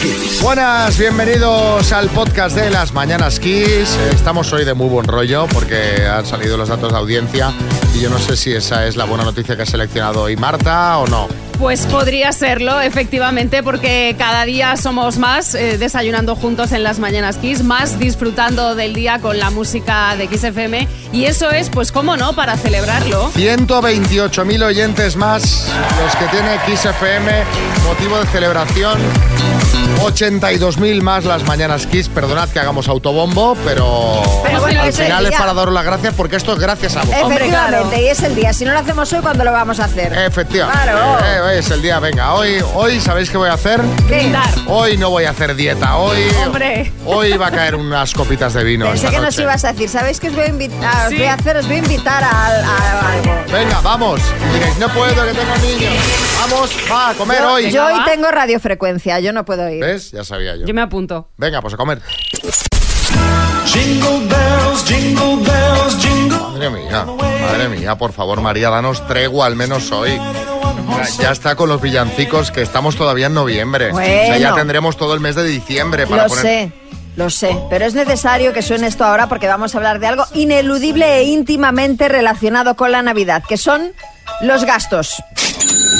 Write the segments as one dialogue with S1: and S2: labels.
S1: Kiss.
S2: Buenas, bienvenidos al podcast de las Mañanas Kiss. Estamos hoy de muy buen rollo porque han salido los datos de audiencia y yo no sé si esa es la buena noticia que ha seleccionado hoy Marta o no.
S3: Pues podría serlo, efectivamente, porque cada día somos más eh, desayunando juntos en las mañanas Kiss, más disfrutando del día con la música de Kiss FM. Y eso es, pues, cómo no, para celebrarlo.
S2: 128.000 oyentes más los que tiene Kiss FM, motivo de celebración. 82.000 más las mañanas Kiss. Perdonad que hagamos autobombo, pero,
S4: Pero bueno,
S2: al final es para daros las gracias porque esto es gracias a vos.
S3: Hombre,
S4: Efectivamente,
S3: claro.
S4: y es el día. Si no lo hacemos hoy, ¿cuándo lo vamos a hacer?
S2: Efectivamente.
S4: Claro.
S2: Eh, hoy es el día, venga. Hoy, hoy ¿sabéis qué voy a hacer?
S4: ¿Qué?
S3: Brindar.
S2: Hoy no voy a hacer dieta. Hoy,
S3: Hombre.
S2: hoy va a caer unas copitas de vino.
S4: Pensé
S2: esta
S4: que nos
S2: noche.
S4: ibas a decir, ¿sabéis qué os voy a invitar?
S3: Sí.
S4: Os voy a hacer, os voy a invitar a, a- a algo.
S2: Venga, vamos. Diréis, no puedo, que tengo niños. Vamos, va a comer
S4: Yo,
S2: hoy.
S4: yo hoy tengo radiofrecuencia, yo no puedo ir.
S2: ¿Ves? Ya sabía yo.
S3: Yo me apunto.
S2: Venga, pues a comer.
S5: Jingle bells, jingle bells, jingle.
S2: Madre mía, madre mía, por favor, María, danos tregua al menos hoy. Ya, está con los villancicos que estamos todavía en noviembre. O sea, ya tendremos todo el mes de diciembre para
S4: Lo
S2: poner.
S4: sé, lo sé, pero es necesario que suene esto ahora porque vamos a hablar de algo ineludible e íntimamente relacionado con la Navidad, que son los gastos.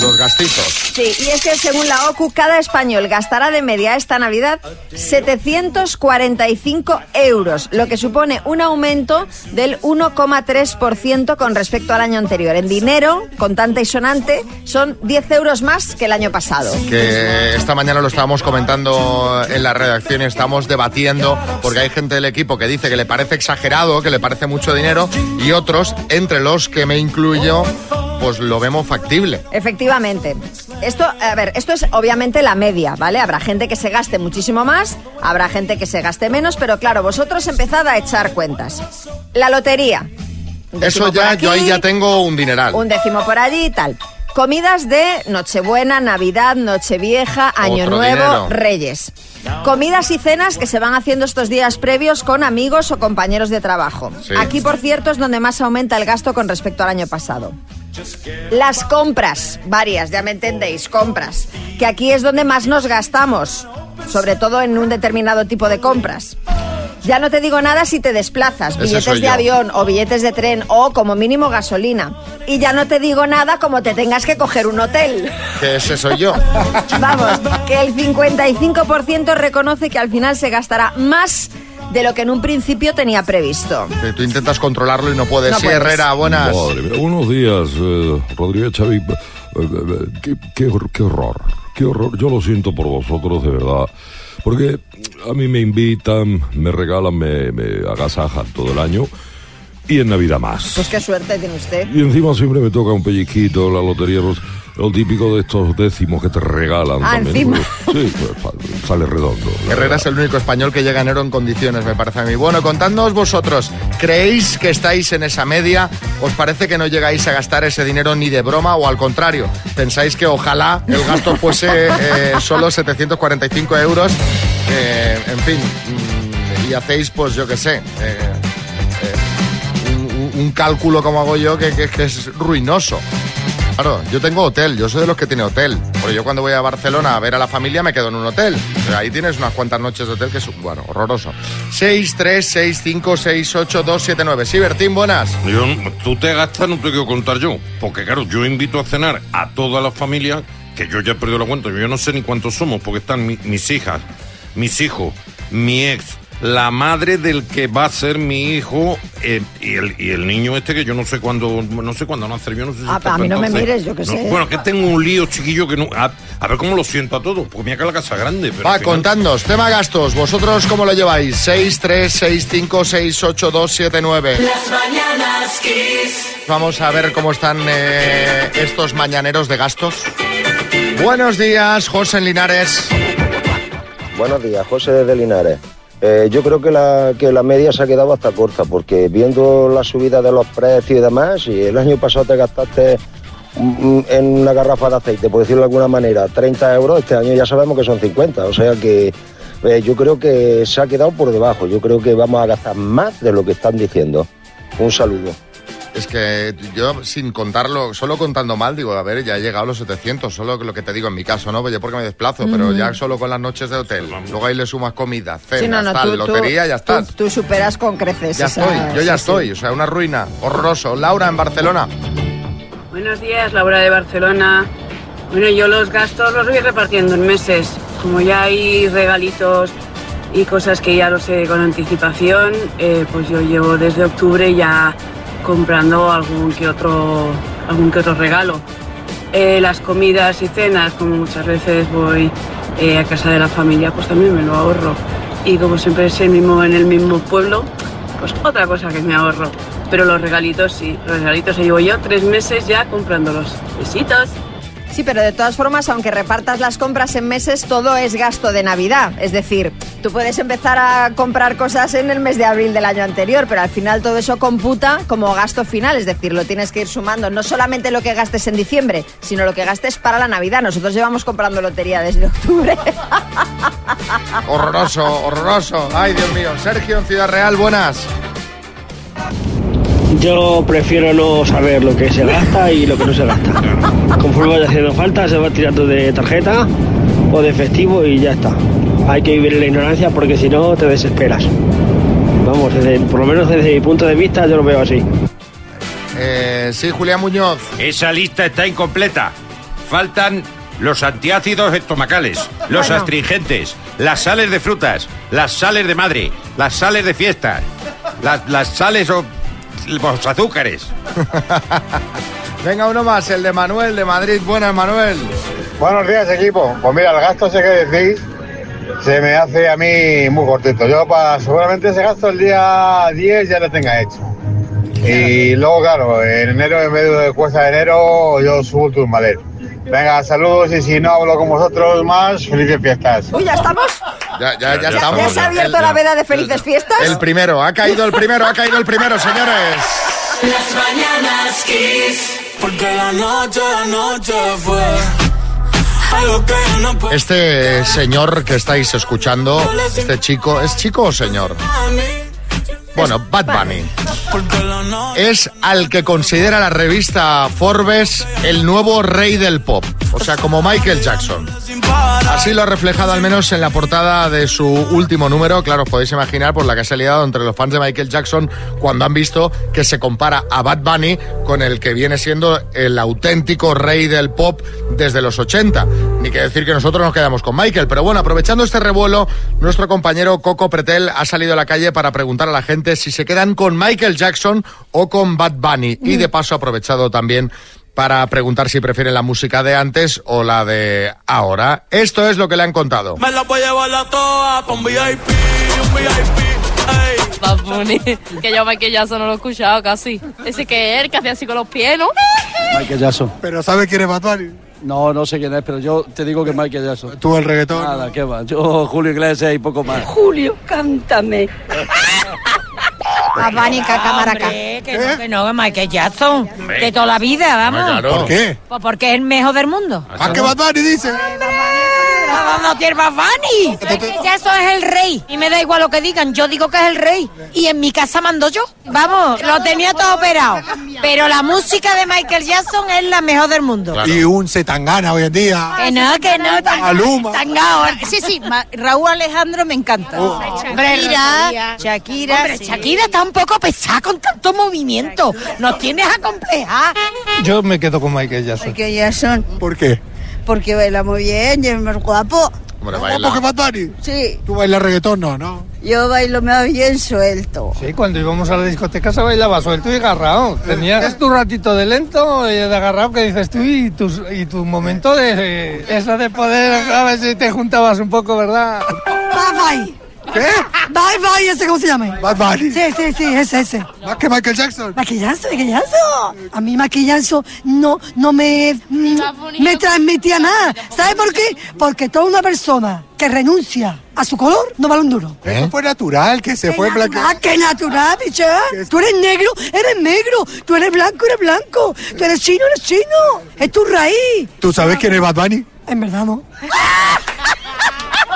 S2: Los gastitos.
S4: Sí, y es que según la OCU, cada español gastará de media esta Navidad 745 euros, lo que supone un aumento del 1,3% con respecto al año anterior. En dinero, contante y sonante, son 10 euros más que el año pasado.
S2: que esta mañana lo estábamos comentando en la redacción y estamos debatiendo porque hay gente del equipo que dice que le parece exagerado, que le parece mucho dinero y otros, entre los que me incluyo, pues lo vemos factible.
S4: Efectivamente. Esto, a ver, esto es obviamente la media, ¿vale? Habrá gente que se gaste muchísimo más, habrá gente que se gaste menos, pero claro, vosotros empezad a echar cuentas. La lotería.
S2: Eso ya,
S4: aquí,
S2: yo ahí ya tengo un dineral.
S4: Un décimo por allí y tal. Comidas de Nochebuena, Navidad, Nochevieja, Año
S2: Otro
S4: Nuevo,
S2: dinero.
S4: Reyes. Comidas y cenas que se van haciendo estos días previos con amigos o compañeros de trabajo.
S2: Sí.
S4: Aquí, por cierto, es donde más aumenta el gasto con respecto al año pasado. Las compras, varias, ya me entendéis, compras, que aquí es donde más nos gastamos, sobre todo en un determinado tipo de compras. Ya no te digo nada si te desplazas,
S2: Ese
S4: billetes de
S2: yo.
S4: avión o billetes de tren o como mínimo gasolina. Y ya no te digo nada como te tengas que coger un hotel.
S2: Que ese soy yo.
S4: Vamos, que el 55% reconoce que al final se gastará más de lo que en un principio tenía previsto.
S2: Que tú intentas controlarlo y no puedes.
S4: No
S2: sí,
S4: puedes.
S2: Herrera, buenas.
S6: Madre mía, buenos días, eh, Rodríguez Xavi. Eh, eh, qué, qué hor- qué horror, qué horror. Yo lo siento por vosotros, de verdad. Porque a mí me invitan, me regalan, me, me agasajan todo el año. Y en Navidad más.
S4: Pues qué suerte tiene usted.
S6: Y encima siempre me toca un pellizquito, la lotería, los- lo típico de estos décimos que te regalan.
S4: Ah,
S6: también.
S4: encima.
S6: Sí, pues, sa- sale redondo.
S2: Herrera es el único español que llega a enero en condiciones, me parece a mí. Bueno, contadnos vosotros, ¿creéis que estáis en esa media? ¿Os parece que no llegáis a gastar ese dinero ni de broma o al contrario? ¿Pensáis que ojalá el gasto fuese eh, solo 745 euros? Eh, en fin, mm, y hacéis, pues yo qué sé, eh, un, un- un cálculo como hago yo que, que- que es ruinoso. Claro, yo tengo hotel, yo soy de los que tiene hotel. Porque yo cuando voy a Barcelona a ver a la familia me quedo en un hotel. Ahí tienes unas cuantas noches de hotel que es, bueno, horroroso. 6, 3, 6, 5, 6, 8, 2, 7, 9. Sí, Bertín, buenas.
S7: Tú te gastas, no te quiero contar yo. Porque, claro, yo invito a cenar a toda la familia, que yo ya he perdido la cuenta. Yo no sé ni cuántos somos, porque están mi- mis hijas, mis hijos, mi ex, la madre del que va a ser mi hijo eh, y, el, y el niño este que yo no sé cuándo, no sé cuándo nace. Yo no sé si
S4: Ah,
S7: está
S4: a mí no me mires, yo qué sé.
S7: Bueno, que tengo un lío chiquillo que no. A, a ver cómo lo siento a todos. Porque mira que la casa grande. Pero
S2: Va,
S7: al final-
S2: contadnos, tema gastos. ¿Vosotros cómo lo lleváis? 6, 3, 6, 5, 6, 8, 2, 7, 9.
S1: Las mañanas Kiss.
S2: Vamos a ver cómo están eh, estos mañaneros de gastos. Buenos días, José en Linares.
S8: Buenos días, José de Linares. Eh, yo creo que la, que la media se ha quedado hasta corta, porque viendo la subida de los precios y demás, y el año pasado te gastaste en una garrafa de aceite, por decirlo de alguna manera, 30 euros, este año ya sabemos que son 50, o sea que, eh, yo creo que se ha quedado por debajo. Yo creo que vamos a gastar más de lo que están diciendo. Un saludo.
S2: Es que yo, sin contarlo, solo contando mal, digo, a ver, ya he llegado a los 700, solo lo que te digo en mi caso, ¿no? Pues yo porque me desplazo, pero ya solo con las noches de hotel. Luego ahí le sumas comida, cenas,
S4: Sí, no, no,
S2: tal,
S4: tú, tú-
S2: lotería, ya
S4: tú-
S2: estás.
S4: Tú, superas con creces.
S2: Ya
S4: esa-
S2: estoy, yo ya
S4: sí, sí.
S2: estoy, o sea, una ruina, horroroso. Laura, en Barcelona.
S9: Buenos días, Laura de Barcelona. Bueno, yo los gastos los voy repartiendo en meses. Como ya hay regalitos y cosas que ya lo sé con anticipación, eh, pues yo llevo desde octubre ya comprando algún que otro, algún que otro regalo. Eh, las comidas y cenas, como muchas veces voy eh, a casa de la familia, pues también me lo ahorro. Y como siempre es el mismo, en el mismo pueblo, pues otra cosa que me ahorro. Pero los regalitos sí, los regalitos llevo yo tres meses ya comprándolos. Besitos.
S4: Sí, pero de todas formas, aunque repartas las compras en meses, todo es gasto de Navidad. Es decir, tú puedes empezar a comprar cosas en el mes de abril del año anterior, pero al final todo eso computa como gasto final. Es decir, lo tienes que ir sumando. No solamente lo que gastes en diciembre, sino lo que gastes para la Navidad. Nosotros llevamos comprando lotería desde octubre.
S2: Horroroso, horroroso. Ay, Dios mío. Sergio, en Ciudad Real, buenas.
S10: Yo prefiero no saber lo que se gasta y lo que no se gasta. Conforme vaya haciendo falta, se va tirando de tarjeta o de efectivo y ya está. Hay que vivir en la ignorancia porque si no te desesperas. Vamos, desde- por lo menos desde mi punto de vista yo lo veo así.
S2: Eh, sí, Julián Muñoz.
S11: Esa lista está incompleta. Faltan los antiácidos estomacales, los
S4: Bueno.
S11: astringentes, las sales de frutas, las sales de madre, las sales de fiesta, las, las sales o los azúcares.
S2: Venga, uno más, el de Manuel de Madrid. Buenas, Manuel.
S12: Buenos días, equipo. Pues mira, el gasto ese que decís se me hace a mí muy cortito. Yo para seguramente ese gasto el día 10 ya lo tenga hecho. Y luego, claro, en enero, en medio de cuesta de enero, yo subo el turmalet. Venga, saludos y si no hablo con vosotros más, felices fiestas.
S4: Uy, ¿ya estamos?
S2: Ya, ya, ya
S4: ¿Ya,
S2: estamos.
S4: ya se ha abierto
S2: El-
S4: la veda de felices fiestas?
S2: El primero, ha caído el primero, ha caído el primero, señores.
S1: Las mañanas Kiss.
S5: Porque la noche, la noche fue algo que yo no puedo
S2: Este señor que estáis escuchando, este chico, ¿es chico o señor? Bueno, Bad Bunny. Es al que considera la revista Forbes el nuevo rey del pop. O sea, como Michael Jackson. Así lo ha reflejado al menos en la portada de su último número. Claro, os podéis imaginar por la que se ha liado entre los fans de Michael Jackson cuando han visto que se compara a Bad Bunny con el que viene siendo el auténtico rey del pop desde los 80. Ni que decir que nosotros nos quedamos con Michael. Pero bueno, aprovechando este revuelo, nuestro compañero Coco Pretel ha salido a la calle para preguntar a la gente si se quedan con Michael Jackson o con Bad Bunny. Y de paso ha aprovechado también para preguntar si prefieren la música de antes o la de ahora. Esto es lo que le han contado.
S5: Me la voy a llevar la toa un VIP, un VIP.
S13: Bad Bunny, que yo Michael Jackson no lo he escuchado casi. Ese que él, que hacía así con los pies, ¿no?
S14: Michael Jackson.
S12: Pero ¿sabes quién es Bad Bunny?
S14: No, no sé quién es, pero yo te digo que Michael Jackson.
S12: ¿Tú el reggaetón?
S14: Nada, qué va. Yo, Julio Iglesias y poco más.
S9: Julio, cántame.
S4: Bunny, Cacamaraca.
S15: Hombre, que no, que no, que Michael Jackson. De toda la vida, vamos.
S2: Claro.
S12: ¿Por qué?
S15: Pues porque es el mejor del mundo.
S12: ¿A qué Bad Bunny dice?
S15: No, no, no tiene Bad Bunny. Michael Jackson es el rey. Y me da igual lo que digan, yo digo que es el rey. Y en mi casa mando yo. Vamos, lo tenía todo operado. Pero la música de Michael Jackson es la mejor del mundo.
S2: Claro.
S12: Y un Setangana hoy en día.
S15: Que no, que no. tan-
S12: Maluma.
S15: tangao. Sí, sí, ma- Raúl Alejandro me encanta. Hombre, Shakira. Shakira. Hombre, Shakira está un poco pesada con tanto movimiento. Nos tienes acomplejar.
S12: Yo me quedo con Michael Jackson.
S9: Que ya son,
S12: ¿Por qué?
S9: Porque baila muy bien y es más guapo.
S2: Hombre,
S12: ¿Más
S2: baila.
S12: guapo que Bad Bunny?
S9: Sí,
S12: ¿Tú bailas reggaetón? No, no.
S9: yo bailo más bien suelto.
S16: Sí, cuando íbamos a la discoteca se bailaba suelto y agarrado. Tenías tu ratito de lento y de agarrado que dices tú y tu, y tu momento de eso de poder, a ver si te juntabas un poco, ¿verdad?
S9: Bye bye.
S12: ¿Qué?
S9: Bye bye, ese cómo se llama.
S12: Bad Bunny.
S9: Sí, sí, sí, ese, ese.
S12: ¿Más que Michael Jackson?
S9: Maquillazo, maquillazo. A mí maquillazo no, no me, me transmitía nada. ¿Sabe por qué? Porque toda una persona que renuncia a su color no vale un duro.
S12: Eso fue natural, que se fue blanco.
S9: Ah, qué natural, bicha. Tú eres negro, eres negro. Tú eres blanco, eres blanco. Tú eres chino, eres chino. Es tu raíz.
S12: ¿Tú sabes quién es Bad Bunny?
S9: En verdad, no.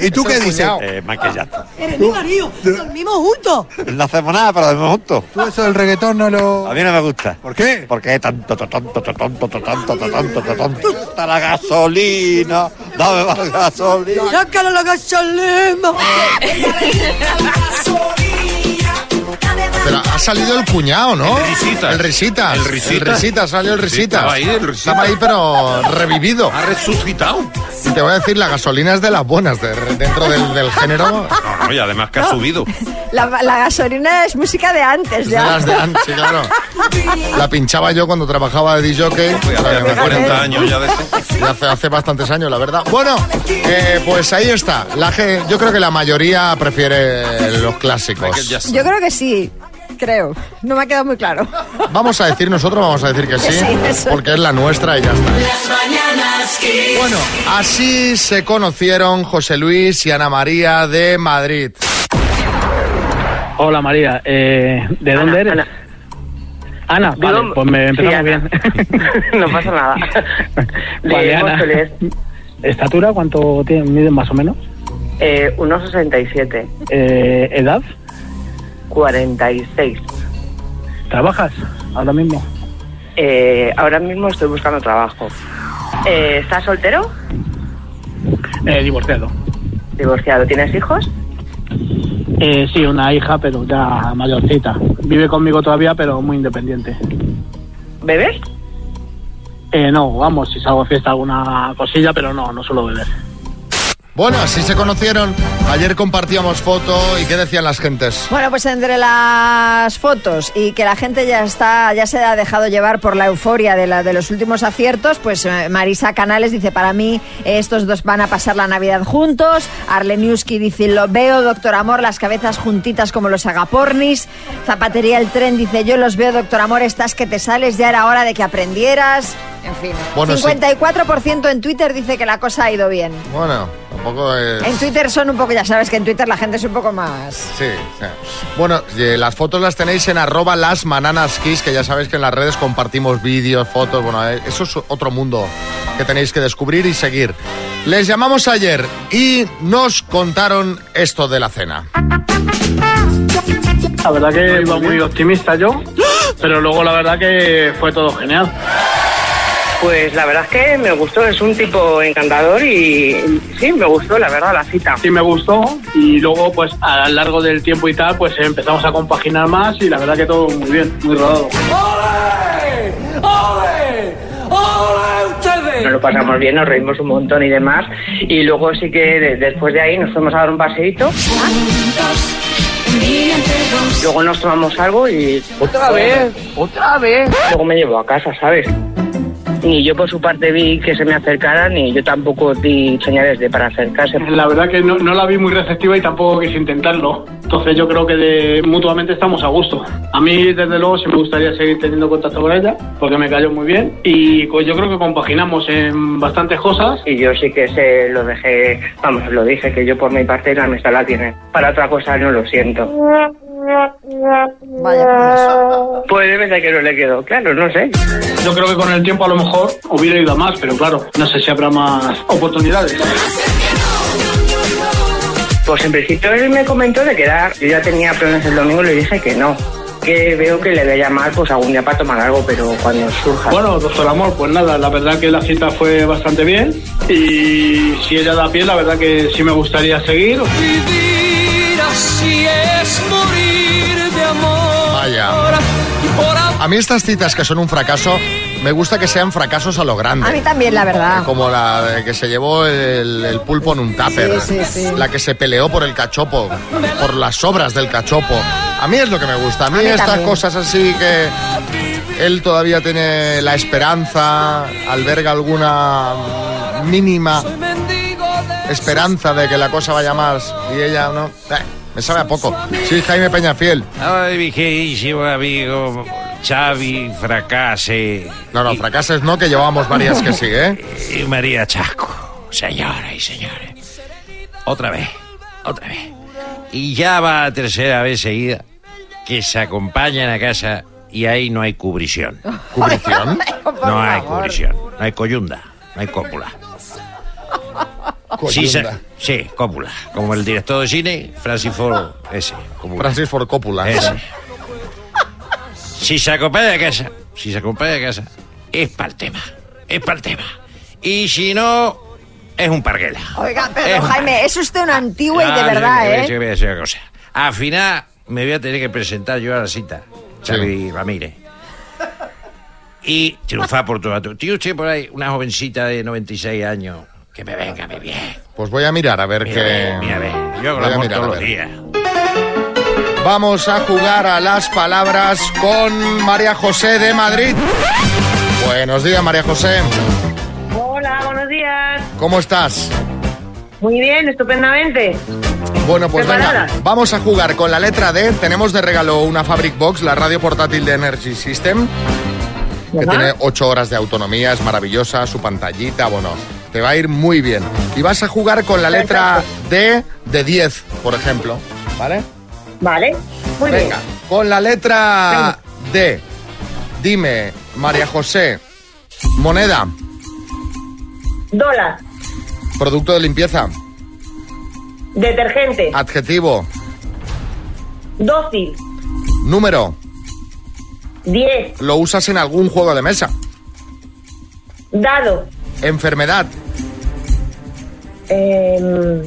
S17: ¿Y tú qué dices?
S11: Eh, maquillato.
S15: Eres mi marido, dormimos juntos.
S11: No hacemos nada, pero dormimos juntos.
S17: ¿Tú eso del reggaetón no lo...?
S11: A mí no me gusta.
S17: ¿Por qué?
S11: Porque es tanto, tanto, tanto, tanto, tanto, tanto, tanto, tanto. Está la gasolina. Dame más gasolina.
S15: Sácalo la gasolina.
S2: Pero ha salido el cuñado, ¿no?
S7: El risita.
S2: El risita.
S7: El risita.
S2: El risita, salió el risita.
S7: estaba ahí, el risita.
S2: Estaba ahí, pero revivido.
S7: Ha resucitado.
S2: Y te voy a decir, la gasolina es de las buenas, de- dentro del, del género.
S7: No, no, y además que ha subido.
S4: La, la gasolina es música de antes
S2: De
S4: ya.
S2: las de antes, sí, claro. La pinchaba yo cuando trabajaba de DJ.
S7: Hace 40 años ya de eso.
S2: Ya hace, hace bastantes años, la verdad. Bueno, eh, pues ahí está. La, yo creo que la mayoría prefiere los clásicos.
S4: Yo creo que sí, creo. No me ha quedado muy claro.
S2: Vamos a decir nosotros, vamos a decir que sí, porque es la nuestra y ya está.
S1: Las mañanas Kiss.
S2: Bueno, así se conocieron José Luis y Ana María de Madrid.
S18: Hola María, eh, ¿de dónde eres? Ana. Ana, vale,
S19: Digo-
S18: pues me empezamos
S19: sí,
S18: bien.
S19: no pasa nada.
S18: Vale,
S19: De
S18: Ana. ¿Estatura cuánto tiene, miden más o menos?
S19: eh, 1,67,
S18: Eh, ¿Edad?
S19: 46.
S18: ¿Trabajas ahora mismo?
S19: Eh, ahora mismo estoy buscando trabajo. Eh, ¿Estás soltero?
S18: Eh, divorciado.
S19: ¿Divorciado? ¿Tienes hijos?
S18: Eh, sí, una hija, pero ya mayorcita. Vive conmigo todavía, pero muy independiente.
S19: ¿Bebes?
S18: Eh, no, vamos, si salgo a fiesta alguna cosilla, pero no, no suelo beber.
S2: Bueno, así se conocieron. Ayer compartíamos foto y ¿qué decían las gentes?
S4: Bueno, pues entre las fotos y que la gente ya está, ya se ha dejado llevar por la euforia de, de los últimos aciertos, pues eh, Marisa Canales dice, para mí eh, estos dos van a pasar la Navidad juntos. Arleniuski dice, lo veo, Doctor Amor, las cabezas juntitas como los agapornis. Zapatería El Tren dice, yo los veo, Doctor Amor, estás que te sales, ya era hora de que aprendieres. En fin,
S2: Bueno, sí.
S4: 54% en Twitter dice que la cosa ha ido bien.
S2: Bueno, tampoco es...
S4: En Twitter son un poco, ya sabes que en Twitter la gente es un poco más...
S2: Sí, sí. Bueno, eh, las fotos las tenéis en arroba las mananas kiss, que ya sabéis que en las redes compartimos vídeos, fotos, bueno, eh, eso es otro mundo que tenéis que descubrir y seguir. Les llamamos ayer y nos contaron esto de la cena.
S18: La verdad que iba muy optimista yo, pero luego la verdad que fue todo genial.
S19: Pues la verdad es que me gustó, es un tipo encantador y sí, me gustó la verdad la cita.
S18: Sí me gustó y luego pues a lo largo del tiempo y tal pues empezamos a compaginar más y la verdad que todo muy bien, muy rodado.
S19: Nos lo pasamos bien, nos reímos un montón y demás. Y luego sí que de- después de ahí nos fuimos a dar un paseíto. Luego nos tomamos algo y... ¡Otra vez! ¡Otra vez! Luego me llevo a casa, ¿sabes? Ni yo por su parte vi que se me acercara, ni yo tampoco di señales de para acercarse.
S18: La verdad que no, no la vi muy receptiva y tampoco quise intentarlo. Entonces yo creo que de- mutuamente estamos a gusto. A mí desde luego sí me gustaría seguir teniendo contacto con ella porque me cayó muy bien y pues yo creo que compaginamos en bastantes cosas.
S19: Y yo sí que se lo dejé, vamos, lo dije que yo por mi parte la amistad la tiene. Para otra cosa no lo siento. Pues debe ser que no le quedó claro, no sé.
S18: Yo creo que con el tiempo a lo mejor hubiera ido a más, pero claro, no sé si habrá más oportunidades.
S19: Pues en principio él me comentó de quedar. Yo ya tenía planes el domingo y le dije que no. Que veo que le voy a llamar pues algún día para tomar algo, pero cuando surja.
S18: Bueno, doctor Amor, pues nada, la verdad que la cita fue bastante bien y si ella da pie, la verdad que sí me gustaría seguir.
S1: Vivir así es morir.
S2: Vaya. A mí estas citas que son un fracaso, me gusta que sean fracasos a lo grande.
S4: A mí también, la verdad.
S2: Como la de que se llevó el, el pulpo en un tupper.
S4: Sí, sí, sí.
S2: La que se peleó por el cachopo, por las obras del cachopo. A mí es lo que me gusta. A mí,
S4: A mí
S2: estas
S4: también.
S2: cosas así que él todavía tiene la esperanza, alberga alguna mínima esperanza de que la cosa vaya más y ella no. Eh, me sabe a poco. Sí, Jaime Peñafiel.
S11: Ay, mi queridísimo amigo Xavi Fracase.
S2: No, no, fracases no, que llevamos varias que sí, ¿eh?
S11: Y María Chasco. Señoras y señores. Otra vez, otra vez. Y ya va la tercera vez seguida que se acompañan a casa y ahí no hay cubrición.
S2: ¿Cubrición?
S11: No hay cubrición. No hay coyunda. No hay cópula. Sí, sí, cópula. Como el director de cine, Francis Ford ese.
S2: Francis Ford Coppola.
S11: Ese. Si se acompaña a casa, si se acompaña a casa, es para el tema. Es para el tema. Y si no, es un parguela.
S4: Oiga, pero
S11: Es un
S4: Jaime, es usted un antiguo y de
S11: Ah,
S4: verdad,
S11: sí,
S4: ¿eh?
S11: sí, voy a decir una cosa. Al final me voy a tener que presentar yo a la cita, Xavi Ramírez. Y triunfar por todo. ¿Tiene usted por ahí una jovencita de 96 años que me venga muy bien?
S2: Pues voy a mirar a ver
S11: Mira,
S2: qué.
S11: a ver, mira, a ver. Yo
S2: Voy a mirar,
S11: todos
S2: a
S11: los días.
S2: Vamos a jugar a las palabras con María José de Madrid. Buenos días, María José.
S20: Hola, buenos días.
S2: ¿Cómo estás?
S20: Muy bien, estupendamente.
S2: Bueno, pues
S20: ¿Preparada?
S2: venga, vamos a jugar con la letra D. Tenemos de regalo una Fabric Box, la radio portátil de Energy System, que
S20: Ajá.
S2: tiene 8 horas de autonomía, es maravillosa, su pantallita, bueno, te va a ir muy bien. Y vas a jugar con la letra D de 10, por ejemplo, ¿vale?
S20: Vale, muy
S2: Venga, con la letra D, dime, María José, moneda.
S20: Dólar,
S2: producto de limpieza,
S20: detergente,
S2: adjetivo,
S20: dócil,
S2: número,
S20: 10,
S2: lo usas en algún juego de mesa,
S20: dado,
S2: enfermedad,
S20: em,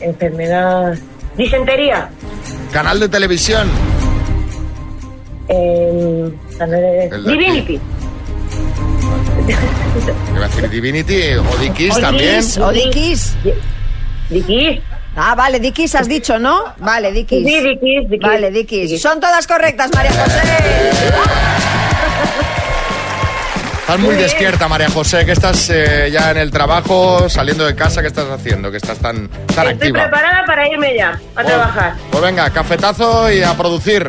S20: enfermedad, disentería,
S2: canal de televisión,
S20: em,
S2: El de aquí.
S20: divinity,
S2: iba a decir Divinity o Dickies también.
S4: O Dickies.
S20: Dickies.
S4: Ah, vale, Dickies has dicho, ¿no? Vale, Dickies.
S20: Sí, Dickies, Dickies.
S4: Vale, Dickies. Son todas correctas, María José.
S2: Estás muy despierta, María José, que estás eh, ya en el trabajo, saliendo de casa, ¿qué estás haciendo? Que estás tan, tan
S20: Estoy
S2: activa.
S20: preparada para irme ya a trabajar.
S2: Pues venga, cafetazo y a producir.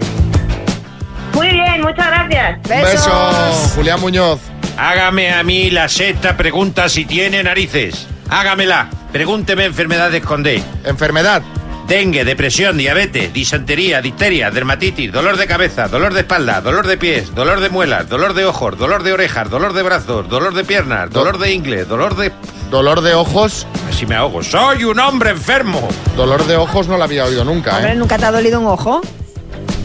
S20: Muy bien, muchas gracias.
S2: Un beso, Julián Muñoz.
S11: Hágame a mí la sexta pregunta si tiene narices. Hágamela. Pregúnteme enfermedades con D.
S2: Enfermedad.
S11: Dengue, depresión, diabetes, disentería, difteria, dermatitis, dolor de cabeza, dolor de espalda, dolor de pies, dolor de muelas, dolor de ojos, dolor de orejas, dolor de brazos, dolor de piernas, dolor de ingle, dolor de...
S2: Dolor de ojos.
S11: Así me ahogo. Soy un hombre enfermo.
S2: Dolor de ojos no lo había oído nunca,
S4: Hombre,
S2: ¿eh?
S4: ¿nunca te ha dolido un ojo?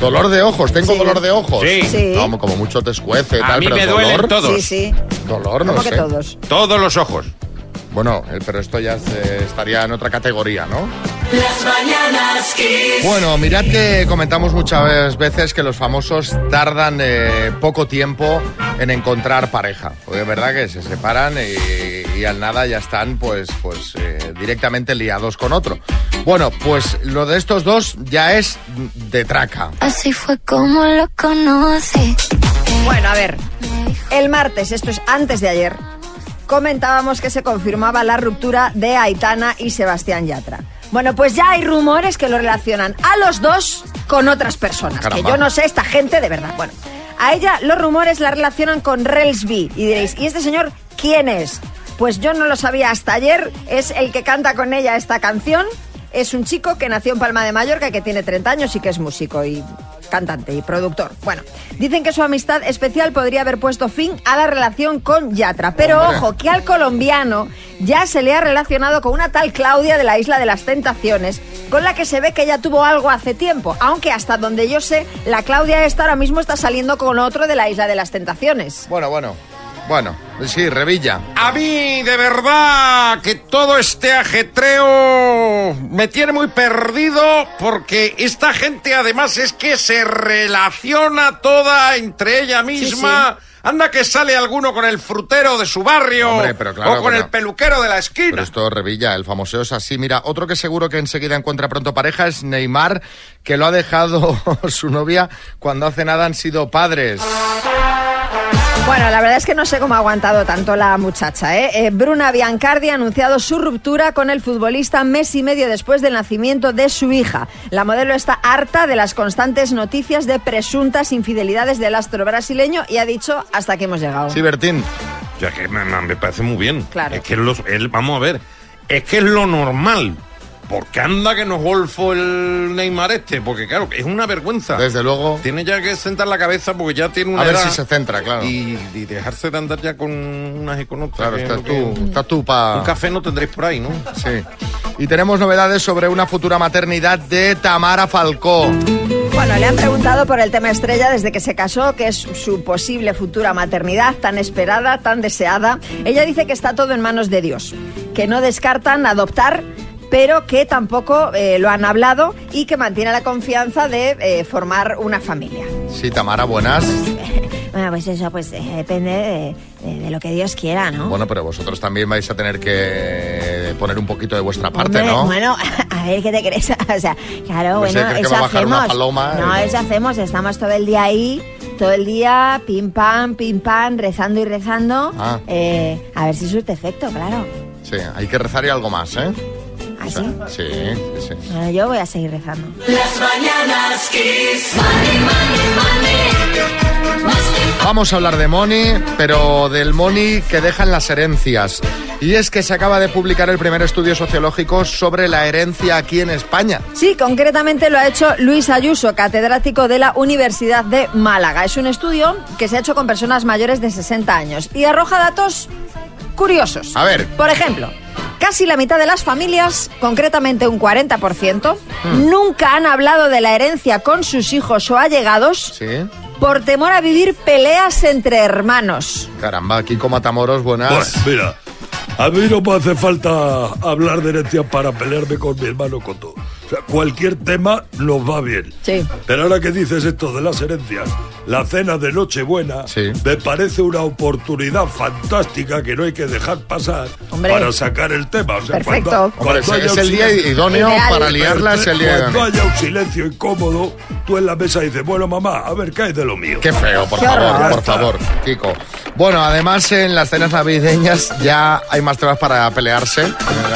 S2: Dolor de ojos, tengo
S4: Sí.
S2: dolor de ojos.
S11: Sí.
S4: Sí.
S2: No, como mucho te escuece,
S11: A
S2: tal,
S11: mí
S2: pero
S11: me duelen
S2: dolor.
S11: todos.
S4: Sí, sí.
S2: Dolor, no
S4: ¿Cómo que
S2: sé.
S4: todos?
S11: Todos los ojos.
S2: Bueno, eh, pero esto ya se- estaría en otra categoría, ¿no?
S1: Las mañanas Kiss.
S2: Bueno, mirad que comentamos muchas veces que los famosos tardan eh, poco tiempo en encontrar pareja. Porque es verdad que se separan y, y al nada ya están pues, pues eh, directamente liados con otro. Bueno, pues lo de estos dos ya es de traca.
S21: Así fue como lo conocí.
S4: Bueno, a ver. El martes, esto es antes de ayer, comentábamos que se confirmaba la ruptura de Aitana y Sebastián Yatra. Bueno, pues ya hay rumores que lo relacionan a los dos con otras personas.
S2: Caramba.
S4: Que yo no sé, esta gente de verdad. Bueno, a ella los rumores la relacionan con Relsby. Y diréis, ¿y este señor quién es? Pues yo no lo sabía hasta ayer. Es el que canta con ella esta canción. Es un chico que nació en Palma de Mallorca, que tiene 30 años y que es músico y cantante y productor. Bueno, dicen que su amistad especial podría haber puesto fin a la relación con Yatra. Pero
S2: Hombre.
S4: ojo, que al colombiano ya se le ha relacionado con una tal Claudia de la Isla de las Tentaciones, con la que se ve que ella tuvo algo hace tiempo. Aunque hasta donde yo sé, la Claudia esta ahora mismo está saliendo con otro de la Isla de las Tentaciones.
S2: Bueno, bueno. Bueno, sí, Revilla.
S11: A mí, de verdad, que todo este ajetreo me tiene muy perdido porque esta gente además es que se relaciona toda entre ella misma. Anda que sale alguno con el frutero de su barrio
S2: Hombre, pero claro,
S11: o con
S2: pero-
S11: el peluquero de la esquina.
S2: Pero esto Revilla, el famoseo es así. Mira, otro que seguro que enseguida encuentra pronto pareja es Neymar, que lo ha dejado su novia cuando hace nada han sido padres.
S4: Bueno, la verdad es que no sé cómo ha aguantado tanto la muchacha. ¿eh? Eh, Bruna Biancardi ha anunciado su ruptura con el futbolista mes y medio después del nacimiento de su hija. La modelo está harta de las constantes noticias de presuntas infidelidades del astro brasileño y ha dicho hasta aquí hemos llegado.
S2: Sí, Bertín.
S7: Ya que me, me parece muy bien.
S4: Claro.
S7: Es que es lo- el- vamos a ver, es que es lo normal. ¿Por qué anda que nos golfo el Neymar este? Porque claro, es una vergüenza.
S2: Desde luego.
S7: Tiene ya que sentar la cabeza porque ya tiene una
S2: A ver
S7: edad
S2: si se centra, claro.
S7: Y, y dejarse de andar ya con unas y con otras.
S2: Claro, estás
S7: que-
S2: tú, estás tú pa...
S7: Un café no tendréis por ahí, ¿no?
S2: Sí. Y tenemos novedades sobre una futura maternidad de Tamara Falcó.
S4: Bueno, le han preguntado por el tema estrella desde que se casó, que es su posible futura maternidad tan esperada, tan deseada. Ella dice que está todo en manos de Dios, que no descartan adoptar, pero que tampoco eh, lo han hablado y que mantiene la confianza de eh, formar una familia.
S2: Sí, Tamara, buenas.
S4: Bueno, pues eso, pues eh, depende de, de- de lo que Dios quiera, ¿no?
S2: Bueno, pero vosotros también vais a tener que poner un poquito de vuestra parte,
S4: Hombre,
S2: ¿no?
S4: Bueno, a ver qué te crees. O sea, claro,
S2: si
S4: bueno, eso
S2: va a bajar una
S4: hacemos.
S2: paloma,
S4: no, eso hacemos. Estamos todo el día ahí, todo el día, pim pam, pim pam, rezando y rezando.
S2: Ah.
S4: Eh, a ver si surte efecto, claro.
S2: Sí, hay que rezar y algo más, ¿eh?
S4: ¿Ah,
S2: sí, sí, sí.
S4: Bueno, yo voy a seguir rezando.
S1: Las mañanas Kiss. Money, money, money.
S2: Vamos a hablar de money, pero del money que dejan las herencias. Y es que se acaba de publicar el primer estudio sociológico sobre la herencia aquí en España.
S4: Sí, concretamente lo ha hecho Luis Ayuso, catedrático de la Universidad de Málaga. Es un estudio que se ha hecho con personas mayores de 60 años y arroja datos curiosos.
S2: A ver.
S4: Por ejemplo, casi la mitad de las familias, concretamente un 40%,
S2: Hmm.
S4: nunca han hablado de la herencia con sus hijos o allegados
S2: Sí.
S4: por temor a vivir peleas entre hermanos.
S2: Caramba, Kiko Matamoros, buenas.
S6: Pues mira, a mí no me hace falta hablar de herencia para pelearme con mi hermano con todo. O sea, cualquier tema nos va bien.
S4: Sí.
S6: Pero ahora que dices esto de las herencias, la cena de Nochebuena me parece una oportunidad fantástica que no hay que dejar pasar
S4: Hombre.
S6: para sacar el tema. O sea,
S4: Perfecto.
S6: cuando-
S2: Hombre,
S6: cuando
S2: es-
S6: haya
S2: es
S6: un
S2: el día idóneo Ideal. para liarla, es el día
S6: Cuando
S2: idóneo.
S6: haya un silencio incómodo, tú en la mesa dices, bueno, mamá, a ver, ¿qué hay de lo mío?
S2: Qué feo, por
S6: Qué
S2: favor, por favor, Kiko. Bueno, además en las cenas navideñas ya hay más temas para pelearse, eh,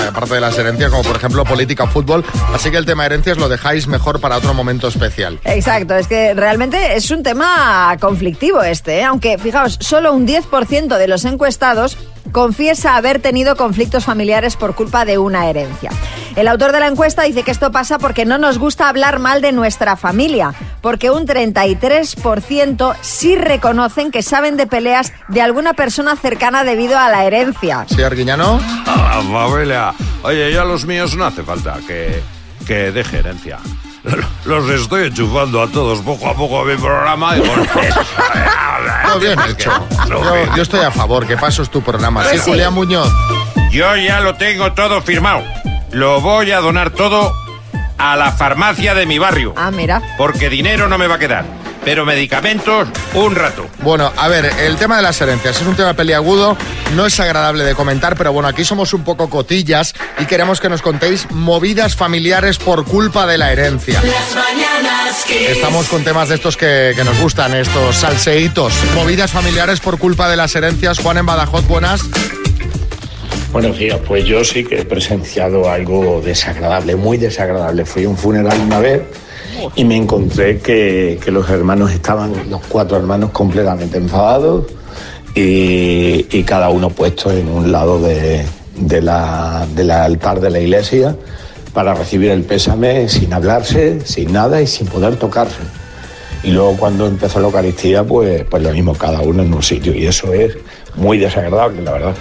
S2: aparte de las herencias, como por ejemplo política o fútbol. Así que el tema herencias lo dejáis mejor para otro momento especial.
S4: Exacto, es que realmente es un tema conflictivo este, ¿eh? aunque fijaos, solo un 10% de los encuestados confiesa haber tenido conflictos familiares por culpa de una herencia. El autor de la encuesta dice que esto pasa porque no nos gusta hablar mal de nuestra familia, porque un 33% sí reconocen que saben de peleas de alguna persona cercana debido a la herencia.
S2: ¿Sí, Arguiñano?
S11: Ah, familia. Oye, yo a los míos no hace falta que, que deje herencia. Los estoy enchufando a todos poco a poco a mi programa
S2: Todo bien hecho. Yo, yo estoy a favor, que paso es tu programa.
S11: Pues
S2: sí,
S11: sí.
S2: Julián Muñoz.
S11: Yo ya lo tengo todo firmado. Lo voy a donar todo a la farmacia de mi barrio.
S4: Ah, mira.
S11: Porque dinero no me va a quedar. Pero medicamentos, un rato.
S2: Bueno, a ver, el tema de las herencias es un tema peliagudo, no es agradable de comentar, pero bueno, aquí somos un poco cotillas y queremos que nos contéis movidas familiares por culpa de la herencia.
S1: Las mañanas Kiss.
S2: Estamos con temas de estos que, que nos gustan, estos salseitos. Movidas familiares por culpa de las herencias. Juan en Badajoz, buenas.
S22: Buenos días, pues yo sí que he presenciado algo desagradable, muy desagradable. Fui a un funeral una vez y me encontré que, que los hermanos estaban, los cuatro hermanos, completamente enfadados y, y cada uno puesto en un lado de, de la, del altar de la iglesia para recibir el pésame sin hablarse, sin nada y sin poder tocarse. Y luego cuando empezó la Eucaristía, pues, pues lo mismo, cada uno en un sitio. Y eso es muy desagradable, la verdad.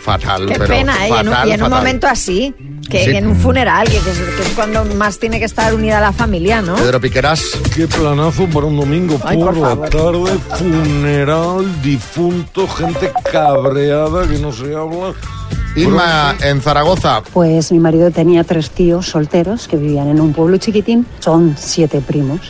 S2: Fatal,
S4: Qué pena, ¿eh? Y en un- y en un momento así, que
S2: Sí.
S4: en un funeral, que, que es, que es cuando más tiene que estar unida la familia, ¿no?
S2: Pedro Piqueras.
S6: Qué planazo para un domingo
S4: Ay,
S6: por,
S4: por
S6: la tarde, funeral, difunto, gente cabreada que no se habla.
S2: Inma, en Zaragoza.
S23: Pues mi marido tenía tres tíos solteros que vivían en un pueblo chiquitín, son siete primos.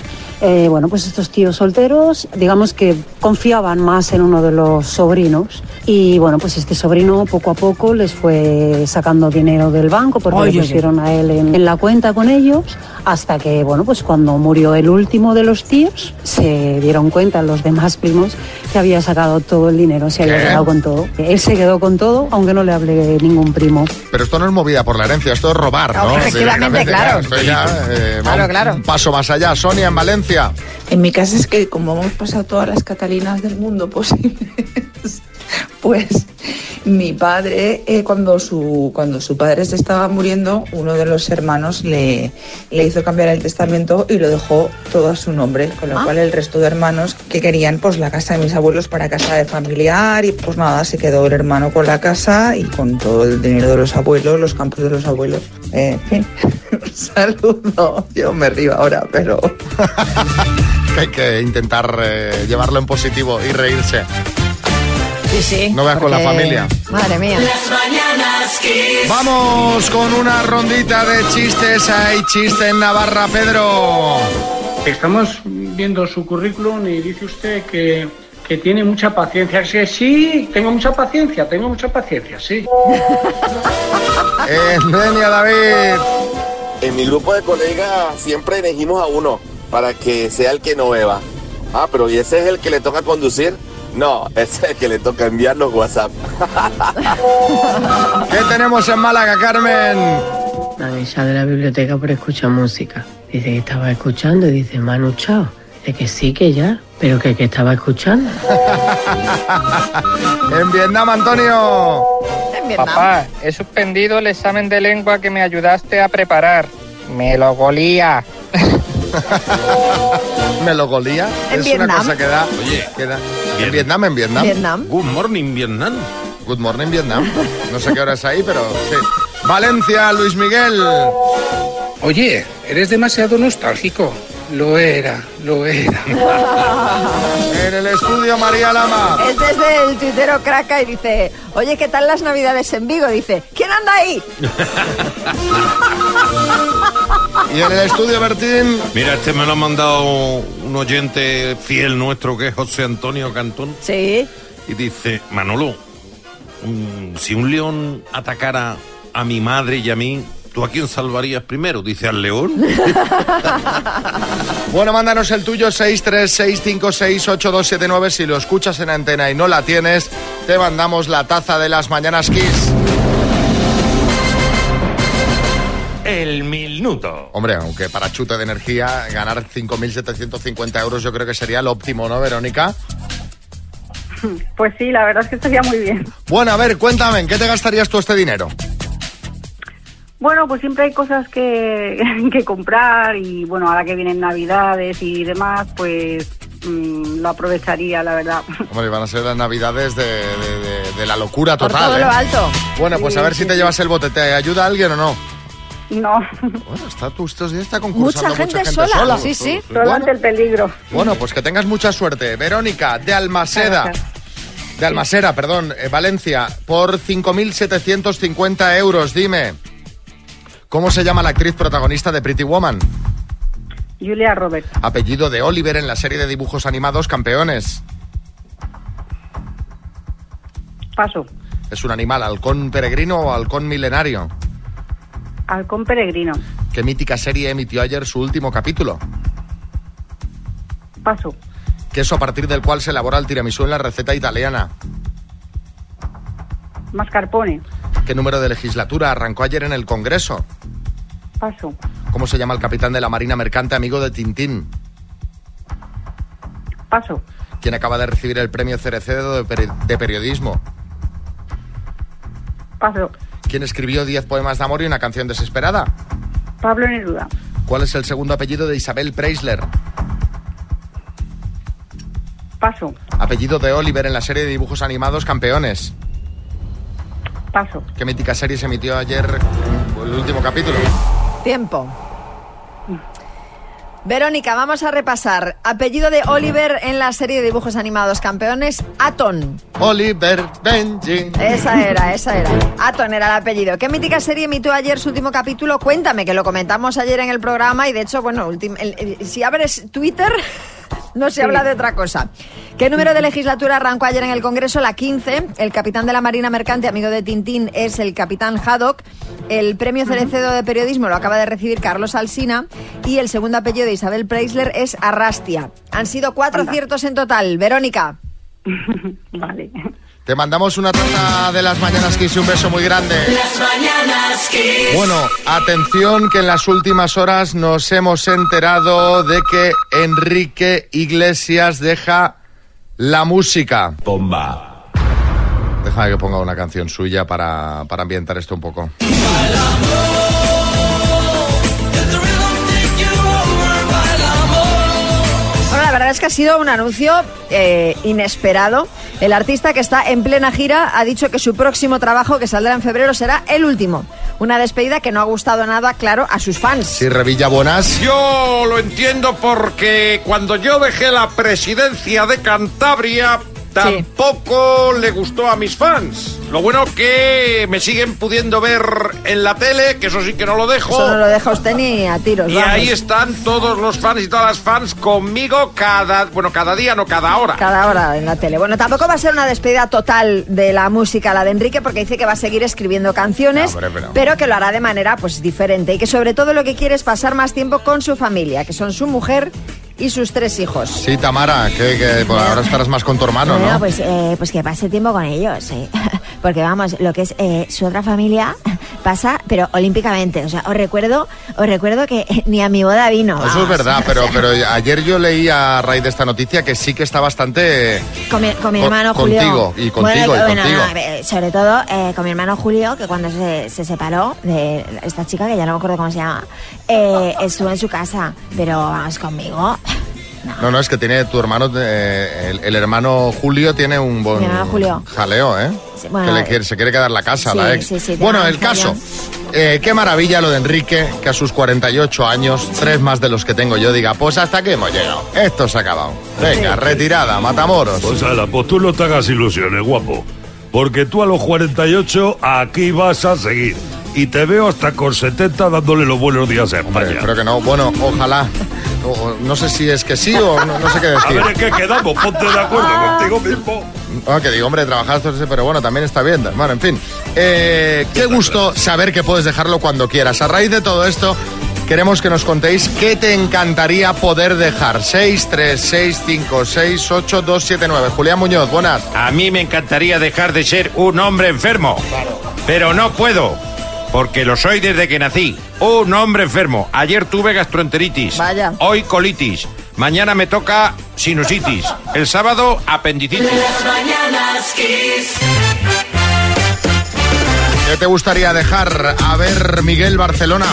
S23: Eh, bueno, pues estos tíos solteros, digamos que confiaban más en uno de los sobrinos y bueno, pues este sobrino poco a poco les fue sacando dinero del banco porque
S24: Oye,
S23: le pusieron a él en, en la cuenta con ellos hasta que, bueno, pues cuando murió el último de los tíos se dieron cuenta los demás primos que había sacado todo el dinero, se había
S2: ¿Qué?
S23: quedado con todo. Él se quedó con todo, aunque no le hable ningún primo.
S2: Pero esto no es movida por la herencia, esto es robar, ¿no?
S23: Efectivamente,
S2: Directamente,
S23: claro.
S2: Ya, eh,
S23: Claro, claro.
S2: un paso más allá. Sonia, en Valencia. Valencia.
S25: En mi casa es que como hemos pasado todas las Catalinas del mundo posibles, pues mi padre, eh, cuando, su, cuando su padre se estaba muriendo, uno de los hermanos le, le hizo cambiar el testamento y lo dejó todo a su nombre, con lo
S4: Ah.
S25: cual el resto de hermanos que querían pues la casa de mis abuelos para casa de familiar y pues nada, se quedó el hermano con la casa y con todo el dinero de los abuelos, los campos de los abuelos. Eh, en fin, un saludo. Yo me río ahora, pero...
S2: Hay que intentar eh, llevarlo en positivo y reírse.
S4: Sí, sí.
S2: No veas con la familia.
S4: Madre mía.
S1: Las mañanas Kiss.
S2: Vamos con una rondita de chistes. Hay chiste en Navarra, Pedro.
S18: Estamos viendo su currículum y dice usted que, que tiene mucha paciencia. Es que sí, tengo mucha paciencia, tengo mucha paciencia, sí.
S2: Enseña, David.
S26: En mi grupo de colegas siempre elegimos a uno para que sea el que no beba. Ah, pero ¿y ese es el que le toca conducir? No, ese es el que le toca enviar los WhatsApp.
S2: ¿Qué tenemos en Málaga, Carmen?
S24: Echado de la biblioteca por escuchar música. Dice que estaba escuchando y dice, Manu, chao. Dice que sí, que ya, pero que, que estaba escuchando.
S2: En Vietnam, Antonio.
S27: Papá, he suspendido el examen de lengua que me ayudaste a preparar. Me lo golía.
S2: ¿Me lo golía?
S4: En
S2: es una cosa que da.
S7: Oye,
S2: que da- En Vietnam, en Vietnam.
S4: Vietnam.
S7: Good morning, Vietnam.
S2: Good morning, Vietnam. No sé qué hora es ahí, pero sí. Valencia, Luis Miguel.
S27: Oye, eres demasiado nostálgico. Lo era, lo era.
S2: En el estudio, María Lama.
S4: Es desde el tuitero Craca y dice, oye, ¿qué tal las navidades en Vigo? Dice, ¿quién anda ahí?
S2: Y en el estudio, Bertín.
S7: Mira, este me lo ha mandado un oyente fiel nuestro que es José Antonio Cantón.
S4: Sí.
S7: Y dice, Manolo, si un león atacara a mi madre y a mí, ¿tú a quién salvarías primero? Dice al león.
S2: Bueno, mándanos el tuyo 636568279 si lo escuchas en antena y no la tienes, te mandamos la taza de las mañanas Kiss.
S28: El minuto.
S2: Hombre, aunque para chute de energía ganar 5.750 euros yo creo que sería lo óptimo, ¿no, Verónica?
S29: Pues sí, la verdad es que estaría muy bien.
S2: Bueno, a ver, cuéntame, ¿en qué te gastarías tú este dinero?
S29: Bueno, pues siempre hay cosas que, que comprar y bueno, ahora que vienen Navidades y demás, pues mm, lo aprovecharía, la verdad.
S2: Hombre, van a ser las navidades de, de- de- de la locura
S29: Por
S2: total.
S29: todo
S2: ¿eh?
S29: lo alto.
S2: Bueno, pues a
S29: Sí,
S2: ver si
S29: sí,
S2: te llevas el bote. ¿Te ayuda alguien o no?
S29: No.
S2: Bueno, está, tú estos días está concursando
S29: Mucha gente sola.
S2: sola.
S29: Sí, sí. Solo
S2: Bueno,
S29: ante el peligro.
S2: bueno, pues que tengas mucha suerte. Verónica, de Almaseda.
S29: Gracias.
S2: De Almasera, perdón, eh, Valencia, por 5.750 euros, dime. ¿Cómo se llama la actriz protagonista de Pretty Woman?
S29: Julia Roberts.
S2: Apellido de Oliver en la serie de dibujos animados Campeones.
S29: Paso.
S2: ¿Es un animal halcón peregrino o halcón milenario?
S29: Halcón peregrino.
S2: ¿Qué mítica serie emitió ayer su último capítulo?
S29: Paso.
S2: Queso a partir del cual se elabora el tiramisú en la receta italiana.
S29: Mascarpone.
S2: ¿Qué número de legislatura arrancó ayer en el Congreso?
S29: Paso.
S2: ¿Cómo se llama el capitán de la Marina Mercante amigo de Tintín?
S29: Paso.
S2: ¿Quién acaba de recibir el premio Cerecedo de, peri- de periodismo?
S29: Paso.
S2: ¿Quién escribió 10 poemas de amor y una canción desesperada?
S29: Pablo Neruda.
S2: ¿Cuál es el segundo apellido de Isabel Preisler?
S29: Paso.
S2: Apellido de Oliver en la serie de dibujos animados Campeones.
S29: Paso.
S2: ¿Qué mítica serie se emitió ayer el último capítulo?
S4: Tiempo. Verónica, vamos a repasar. Apellido de Oliver en la serie de dibujos animados campeones, Aton.
S2: Oliver Benji.
S4: Esa era, esa era. Aton era el apellido. ¿Qué mítica serie emitió ayer su último capítulo? Cuéntame, que lo comentamos ayer en el programa y de hecho, bueno, el- si abres Twitter, no se
S29: Sí.
S4: habla de otra cosa. ¿Qué número de legislatura arrancó ayer en el Congreso? La 15. El capitán de la Marina Mercante, amigo de Tintín, es el capitán Haddock. El premio Cerecedo de periodismo lo acaba de recibir Carlos Alsina. Y el segundo apellido de Isabel Preisler es Arrastia. Han sido cuatro
S29: Anda.
S4: ciertos en total. Verónica.
S29: Vale.
S2: Te mandamos una taza de las mañanas Kiss y un beso muy grande.
S1: Las mañanas Kiss.
S2: Bueno, atención que en las últimas horas nos hemos enterado de que Enrique Iglesias deja la música.
S6: Bomba.
S2: Déjame que ponga una canción suya para, para ambientar esto un poco.
S4: Bueno, la verdad es que ha sido un anuncio eh, inesperado. El artista que está en plena gira ha dicho que su próximo trabajo, que saldrá en febrero, será el último. Una despedida que no ha gustado nada, claro, a sus fans.
S2: Sí, Revilla Buenas.
S11: Yo lo entiendo porque cuando yo dejé la presidencia de Cantabria tampoco le gustó a mis fans. Lo bueno que me siguen pudiendo ver en la tele, que eso sí que no lo dejo.
S4: Eso no lo deja usted ni a tiros.
S11: Y
S4: vamos.
S11: ahí están todos los fans y todas las fans conmigo cada, bueno, cada día, no cada hora.
S4: Cada hora en la tele. Bueno, tampoco va a ser una despedida total de la música, la de Enrique, porque dice que va a seguir escribiendo canciones,
S2: No, pero-
S4: pero que lo hará de manera pues diferente y que sobre todo lo que quiere es pasar más tiempo con su familia, que son su mujer y sus tres hijos.
S2: Sí, Tamara, que, que por ahora estarás más con tu hermano,
S30: Bueno,
S2: ¿no?
S30: pues, eh, pues que pase tiempo con ellos, sí. Porque vamos, lo que es eh, su otra familia pasa, pero olímpicamente. O sea, os recuerdo, os recuerdo que ni a mi boda vino.
S2: Eso es verdad, pero, pero ayer yo leí a raíz de esta noticia que sí que está bastante...
S30: Con mi, con mi
S2: Con-
S30: hermano Julio.
S2: contigo, y contigo,
S30: Bueno,
S2: y
S30: bueno,
S2: contigo.
S30: no, eh, sobre todo eh, con mi hermano Julio, que cuando se, se separó de esta chica, que ya no me acuerdo cómo se llama, eh, estuvo en su casa. Pero vamos conmigo.
S2: No, no, es que tiene tu hermano, eh, el, el hermano Julio tiene un buen
S30: Julio.
S2: jaleo, ¿eh?
S30: Sí, bueno,
S2: que le quiere- se quiere quedar la casa,
S30: sí,
S2: la ex.
S30: sí, sí, te
S2: bueno, el caso. eh, qué maravilla lo de Enrique, que a sus 48 años, tres más de los que tengo yo, diga, pues hasta aquí hemos llegado. Esto se ha acabado. Venga, retirada, matamoros.
S6: Pues ala, pues tú no te hagas ilusiones, guapo. Porque tú a los 48 aquí vas a seguir. Y te veo hasta con 70 dándole los buenos días a España.
S2: Espero que no. Bueno, ojalá. O- no sé si es que sí o no, no sé qué
S6: A
S2: decir.
S6: ver en qué quedamos, ponte de acuerdo contigo mismo.
S2: Ah, que digo, hombre, sí, pero bueno, también está bien. Bueno, en fin. Eh, qué gusto saber que puedes dejarlo cuando quieras. A raíz de todo esto, queremos que nos contéis qué te encantaría poder dejar. 6, 3, 6, 5, 6, 8, 2, 7, 9. Julián Muñoz, buenas.
S11: A mí me encantaría dejar de ser un hombre enfermo. Pero no puedo. Porque lo soy desde que nací. Un hombre enfermo. Ayer tuve gastroenteritis.
S4: Vaya.
S11: Hoy colitis. Mañana me toca sinusitis. El sábado apendicitis.
S1: Las mañanas Kiss.
S2: ¿Qué te gustaría dejar? A ver, Miguel Barcelona.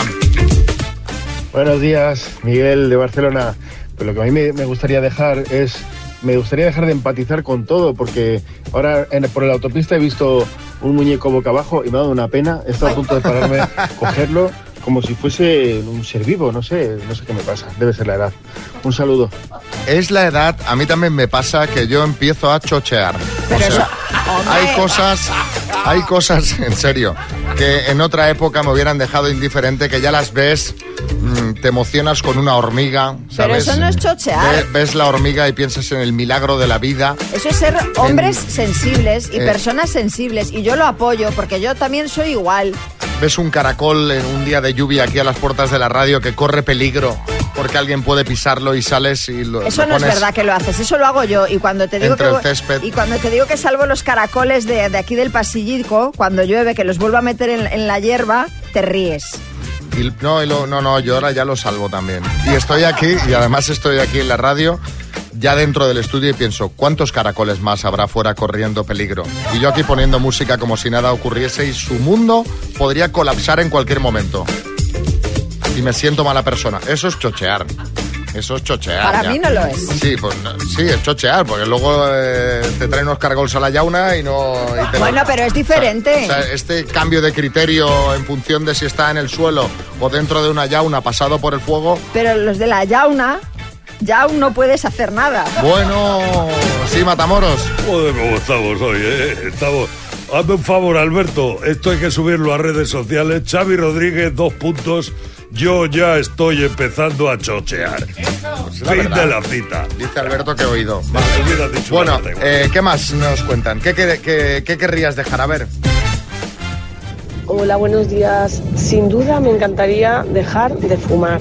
S31: Buenos días, Miguel de Barcelona. Pues lo que a mí me, me gustaría dejar es, me gustaría dejar de empatizar con todo, porque ahora en- por la autopista he visto un muñeco boca abajo y me ha dado una pena. He estado a punto de pararme, cogerlo, como si fuese un ser vivo, no sé, no sé qué me pasa. Debe ser la edad. Un saludo.
S2: Es la edad, a mí también me pasa que yo empiezo a chochear. O sea, hay cosas, hay cosas, en serio, que en otra época me hubieran dejado indiferente, que ya las ves, mm, te emocionas con una hormiga,
S4: Pero
S2: ¿sabes?
S4: eso no es chochear.
S2: Ve- ves la hormiga y piensas en el milagro de la vida.
S4: Eso es ser hombres sensibles y
S2: Eh.
S4: personas sensibles. Y yo lo apoyo porque yo también soy igual.
S2: Ves un caracol en un día de lluvia aquí a las puertas de la radio que corre peligro porque alguien puede pisarlo y sales y lo,
S4: Eso
S2: lo
S4: no es verdad que lo haces, eso lo hago yo. Y cuando te digo que y cuando te digo que salvo los caracoles de, de aquí del pasillico, cuando llueve, que los vuelvo a meter en, en la hierba, te ríes.
S2: Y- no, y lo- no, no, yo ahora ya lo salvo también. Y estoy aquí, y además estoy aquí en la radio, ya dentro del estudio y pienso, ¿cuántos caracoles más habrá fuera corriendo peligro? Y yo aquí poniendo música como si nada ocurriese y su mundo podría colapsar en cualquier momento. Y me siento mala persona. Eso es chochear. Eso es chochear.
S4: Para
S2: ya.
S4: mí no lo es.
S2: Sí, pues no, sí, es chochear, porque luego eh, te traen unos caracoles a la yauna y no... y te lo-
S4: Bueno, pero es diferente.
S2: o sea, este cambio de criterio en función de si está en el suelo o dentro de una yauna pasado por el fuego,
S4: Pero los de la yauna, ya aún no puedes hacer nada.
S2: bueno, sí, Matamoros.
S6: Joder, cómo estamos hoy, ¿eh? Estamos... Hazme un favor, Alberto. Esto hay que subirlo a redes sociales. Xavi Rodríguez, dos puntos. Yo ya estoy empezando a chochear.
S2: la
S6: fin de la cita.
S2: Dice Alberto que he oído.
S6: Vale, hubieras dicho
S2: Bueno, eh, ¿qué más nos cuentan? ¿Qué, qué, qué- qué querrías dejar? A ver.
S32: Hola, buenos días. Sin duda me encantaría dejar de fumar.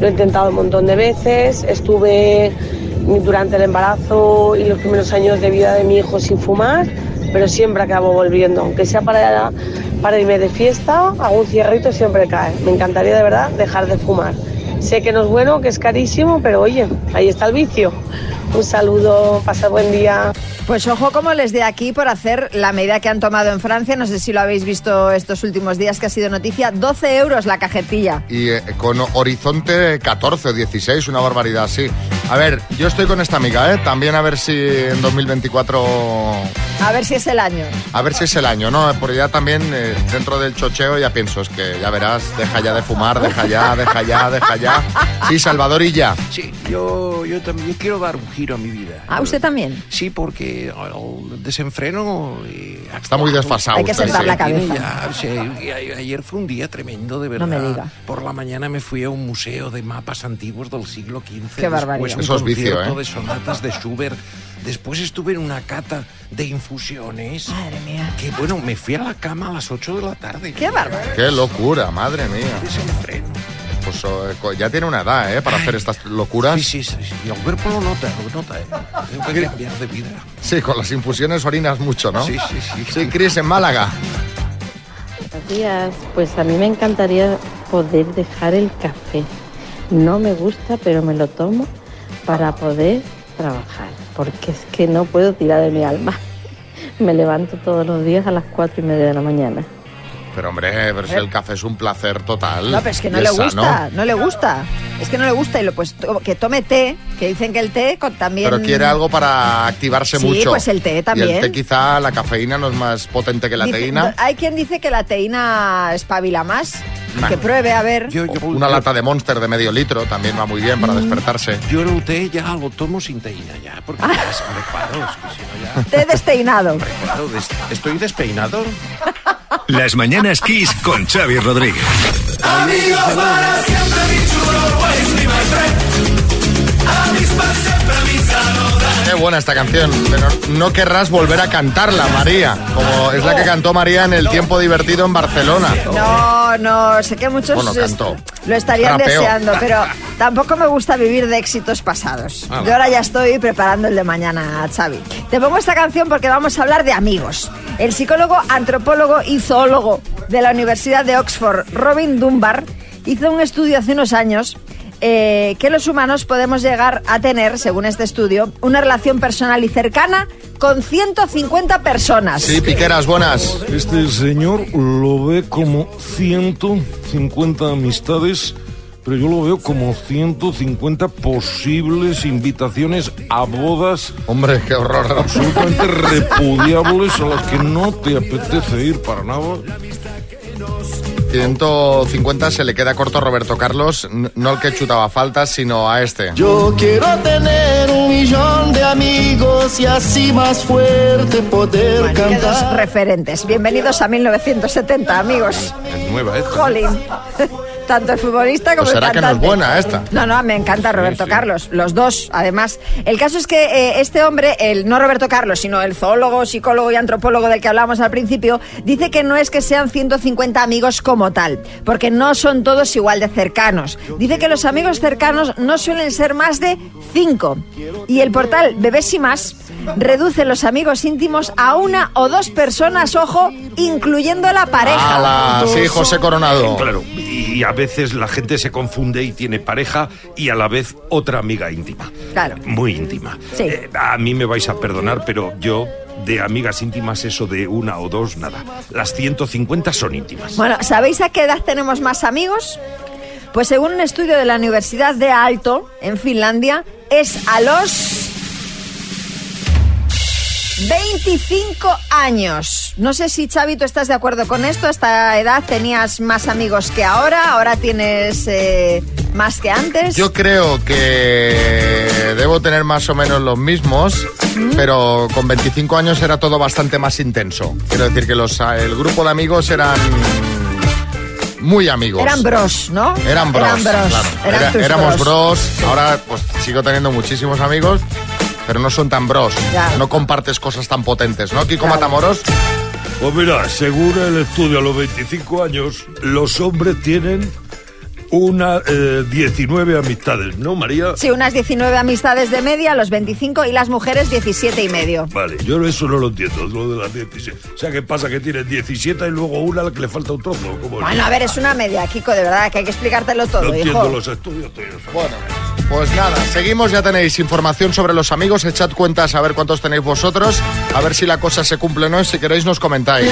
S32: Lo he intentado un montón de veces. Estuve durante el embarazo y los primeros años de vida de mi hijo sin fumar pero siempre acabo volviendo, aunque sea para, para irme de fiesta, un cierrito siempre cae. Me encantaría de verdad dejar de fumar. Sé que no es bueno, que es carísimo, pero oye, ahí está el vicio. Un saludo, pasa buen día.
S4: Pues ojo como les de aquí por hacer la medida que han tomado en Francia, no sé si lo habéis visto estos últimos días que ha sido noticia, 12 euros la cajetilla.
S2: Y eh, con horizonte 14 o 16, una barbaridad así. A ver, yo estoy con esta amiga, ¿eh? También a ver si en 2024...
S4: A ver si es el año.
S2: A ver si es el año, ¿no? Porque ya también eh, dentro del chocheo ya pienso, es que ya verás, deja ya de fumar, deja ya, deja ya, deja ya. Sí, Salvador y ya.
S11: Sí, yo, yo también quiero dar un giro a mi vida.
S4: Ah, ¿usted también?
S11: Sí, porque el desenfreno... eh,
S2: Está muy desfasado
S4: Hay que sentar la cabeza.
S11: Ya, sí, ayer fue un día tremendo, de verdad.
S4: No me diga.
S11: Por la mañana me fui a un museo de mapas antiguos del siglo XV.
S4: Qué barbaridad.
S2: Eso es vicio, ¿eh?
S11: de sonatas de Schubert. Después estuve en una cata de infusiones.
S4: Madre mía.
S11: Que bueno, me fui a la cama a las 8 de la tarde.
S4: Qué bárbaro.
S2: Qué locura, madre mía.
S11: Desenfreno.
S2: Pues eh, ya tiene una edad, ¿eh? Para hacer estas locuras.
S11: Sí, sí, sí. sí. Y el cuerpo lo nota, lo nota, ¿eh? Tengo que cambiar de vida.
S2: Sí, con las infusiones orinas mucho, ¿no?
S11: Sí, sí, sí.
S2: Sí, Cris, en Málaga.
S33: Buenos días. Pues a mí me encantaría poder dejar el café. No me gusta, pero me lo tomo para poder trabajar, porque es que no puedo tirar de mi alma. Me levanto todos los días a las cuatro y media de la mañana.
S2: Pero hombre, pero si el café es un placer total.
S4: No, pero es que no le
S2: sano.
S4: gusta, no le gusta. Es que no le gusta y lo pues to- que tome té, que dicen que el té con- también
S2: Pero quiere algo para activarse
S4: Sí,
S2: mucho.
S4: pues el té
S2: Y
S4: también.
S2: el té quizá la cafeína no es más potente que la
S4: Dice-
S2: teína.
S4: Hay quien dice que la teína espabila más. Que pruebe, a ver.
S2: Una lata de Monster de medio litro también va muy bien
S4: Mm.
S2: para despertarse.
S11: Yo el té ya lo tomo sin teína ya, porque ya es adecuado. es que si no ya-
S4: Té desteinado.
S11: ¿Estoy despeinado?
S34: Las mañanas Kiss con Xavi Rodríguez.
S1: Amigos para siempre, mi chulo, siempre mi.
S2: Qué buena esta canción, pero no querrás volver a cantarla, María, como es la que cantó María en el tiempo divertido en Barcelona.
S4: No, no, sé que muchos
S2: Bueno,
S4: est-
S2: cantó.
S4: lo estarían deseando, pero tampoco me gusta vivir de éxitos pasados.
S2: Ah,
S4: Yo ahora ya estoy preparando el de mañana, Xavi. Te pongo esta canción porque vamos a hablar de amigos. El psicólogo, antropólogo y zoólogo de la Universidad de Oxford, Robin Dunbar, hizo un estudio hace unos años eh, que los humanos podemos llegar a tener, según este estudio, una relación personal y cercana con 150 personas.
S2: Sí, Piqueras, buenas.
S6: Este señor lo ve como 150 amistades, pero yo lo veo como 150 posibles invitaciones a bodas.
S2: Hombre, qué horror.
S6: Absolutamente repudiables a las que no te apetece ir para nada.
S2: 150 se le queda corto a Roberto Carlos, no el que chutaba faltas, sino a este.
S35: Yo quiero tener un millón de amigos y así más fuerte poder
S4: Bueno,
S35: cantar.
S4: referentes. Bienvenidos a 1970, amigos.
S11: Es nueva esta.
S4: Jolín. Tanto el futbolista como
S2: Pues
S4: el
S2: será que no es buena esta.
S4: No, no, me encanta Roberto Carlos, los dos, además. El caso es que eh, este hombre, el no Roberto Carlos, sino el zoólogo, psicólogo y antropólogo del que hablábamos al principio, dice que no es que sean 150 amigos como tal, porque no son todos igual de cercanos. Dice que los amigos cercanos no suelen ser más de 5. Y el portal Bebés y Más reduce los amigos íntimos a una o dos personas, ojo, incluyendo la pareja.
S2: ¡Hala! Sí, José Coronado.
S7: Claro, y a veces la gente se confunde y tiene pareja y a la vez otra amiga íntima.
S4: Claro.
S7: Muy íntima.
S4: Sí.
S7: Eh, a mí me vais a perdonar, pero yo de amigas íntimas eso de una o dos, nada. Las 150 son íntimas.
S4: Bueno, ¿sabéis a qué edad tenemos más amigos? Pues según un estudio de la Universidad de Aalto, en Finlandia, es a los 25 años. No sé si, Xavi, tú estás de acuerdo con esto. A esta edad tenías más amigos que ahora, ahora tienes eh, más que antes.
S2: Yo creo que debo tener más o menos los mismos, pero con 25 años era todo bastante más intenso. Quiero decir que los, el grupo de amigos eran muy amigos.
S4: Eran bros, ¿no?
S2: Eran bros,
S4: Eran bros.
S2: claro.
S4: Eran
S2: Era-
S4: tus
S2: éramos
S4: bros.
S2: bros. Ahora pues sigo teniendo muchísimos amigos, pero no son tan bros.
S4: Ya.
S2: No compartes cosas tan potentes, ¿no, Kiko Matamoros?
S6: Pues mira, según el estudio a los 25 años, los hombres tienen una eh, 19 amistades, ¿no, María?
S4: Sí, unas 19 amistades de media, los 25 y las mujeres 17 y medio.
S6: Vale, yo eso no lo entiendo, lo de las 17. O sea, ¿qué pasa? Que tienes 17 y luego una a la que le falta un trozo. ¿Cómo es?
S4: Bueno, a ver, es una media, Kiko, de verdad, que hay que explicártelo todo,
S6: no
S4: hijo.
S6: entiendo los estudios. tío.
S2: Bueno, pues nada, seguimos, ya tenéis información sobre los amigos, echad cuentas a ver cuántos tenéis vosotros, a ver si la cosa se cumple o no, y si queréis nos comentáis.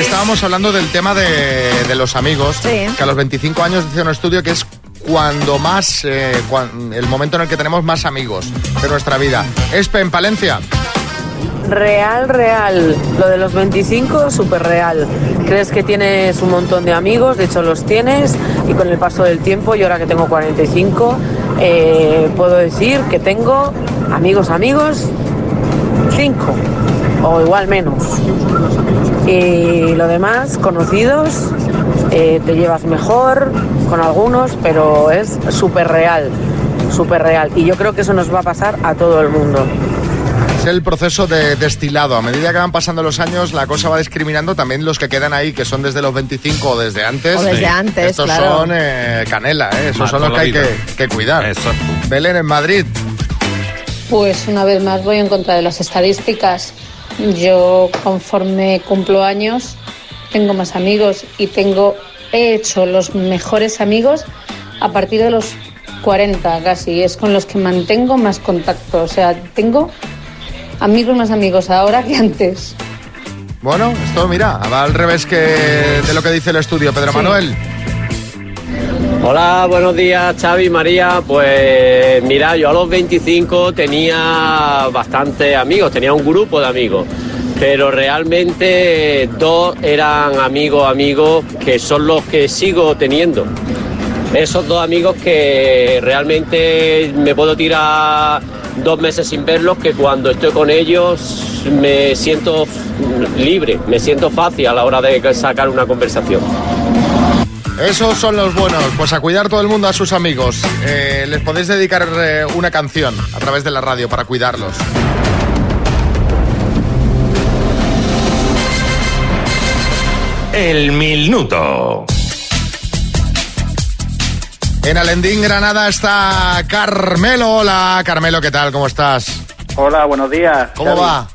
S2: Estábamos hablando del tema de, de los amigos, que a los 25 años dice un estudio que es cuando más, eh, cuan- el momento en el que tenemos más amigos de nuestra vida. Espe, en Palencia.
S36: Real, real. Lo de los 25, súper real. Crees que tienes un montón de amigos, de hecho los tienes, y con el paso del tiempo, yo ahora que tengo 45, eh, puedo decir que tengo amigos, amigos, 5, o igual menos. Y lo demás, conocidos, eh, te llevas mejor con algunos, pero es súper real, súper real. Y yo creo que eso nos va a pasar a todo el mundo.
S2: Es el proceso de destilado. A medida que van pasando los años, la cosa va discriminando también los que quedan ahí, que son desde los 25 o desde antes.
S4: O desde antes,
S2: Estos
S4: claro.
S2: son eh, canela, ¿eh? Esos
S7: Más
S2: son los que hay que, cuidar. Belén, en Madrid.
S37: Pues una vez más voy en contra de las estadísticas. Yo conforme cumplo años tengo más amigos y tengo he hecho los mejores amigos a partir de los 40 casi. Es con los que mantengo más contacto. O sea, tengo amigos más amigos ahora que antes.
S2: Bueno, esto mira, va al revés que de lo que dice el estudio. Pedro Manuel.
S38: Hola, buenos días Xavi, María. Pues mira, yo a los 25 tenía bastantes amigos, tenía un grupo de amigos, pero realmente dos eran amigos, amigos que son los que sigo teniendo. Esos dos amigos que realmente me puedo tirar dos meses sin verlos, que cuando estoy con ellos me siento libre, me siento fácil a la hora de sacar una conversación.
S2: Esos son los buenos. Pues a cuidar todo el mundo a sus amigos. Eh, les podéis dedicar eh, una canción a través de la radio para cuidarlos.
S28: El minuto.
S2: En Alendín, Granada, está Carmelo. Hola, Carmelo, ¿qué tal? ¿Cómo estás?
S39: Hola, buenos días.
S2: ¿Cómo
S39: Xavi.
S2: va?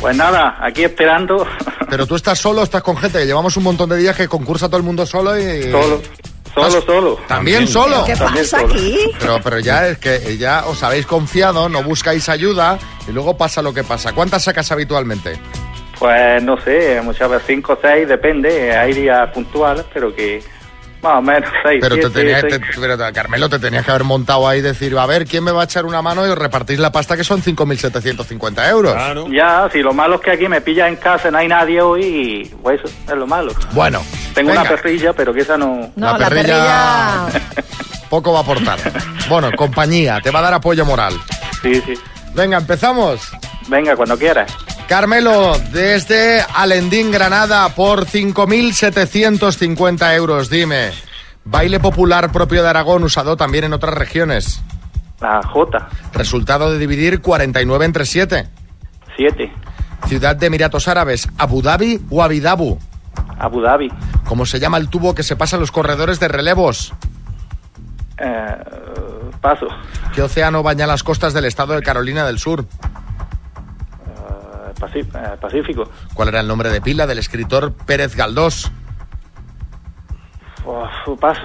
S39: Pues nada, aquí esperando.
S2: Pero tú estás solo, o estás con gente. que Llevamos un montón de días que concursa todo el mundo solo y...
S39: Solo, solo, solo.
S2: ¿También solo?
S4: ¿Qué pasa
S39: solo.
S4: aquí?
S2: Pero, pero ya es que ya os habéis confiado, no buscáis ayuda y luego pasa lo que pasa. ¿Cuántas sacas habitualmente?
S39: Pues no sé, muchas veces cinco o seis, depende. Hay días puntuales, pero que más o menos seis,
S2: Pero, te
S39: siete,
S2: tenía,
S39: seis.
S2: te- pero, Carmelo, te tenías que haber montado ahí y decir, a ver, ¿quién me va a echar una mano? Y os repartís la pasta que son 5.750 euros.
S39: Ya, si lo malo es que aquí me pilla en casa, no hay nadie hoy y pues eso es lo malo.
S2: Bueno,
S39: Tengo
S2: venga.
S39: una perrilla, pero que esa no...
S4: No, la perrilla...
S2: poco va a aportar. Bueno, compañía, te va a dar apoyo moral.
S39: Sí, sí.
S2: Venga, empezamos.
S39: Venga, cuando quieras.
S2: Carmelo, desde Alendín, Granada, por 5.750 euros, dime. Baile popular propio de Aragón, usado también en otras regiones.
S39: La J,
S2: Resultado de dividir 49 entre 7.
S39: 7,
S2: Ciudad de Emiratos Árabes, Abu Dhabi o Abidabu.
S39: Abu Dhabi,
S2: ¿Cómo se llama el tubo que se pasa en los corredores de relevos?
S39: eh, paso,
S2: ¿Qué océano baña las costas del estado de Carolina del Sur?
S39: Eh, Pacífico,
S2: ¿Cuál era el nombre de pila del escritor Pérez Galdós?
S39: Uf, paso,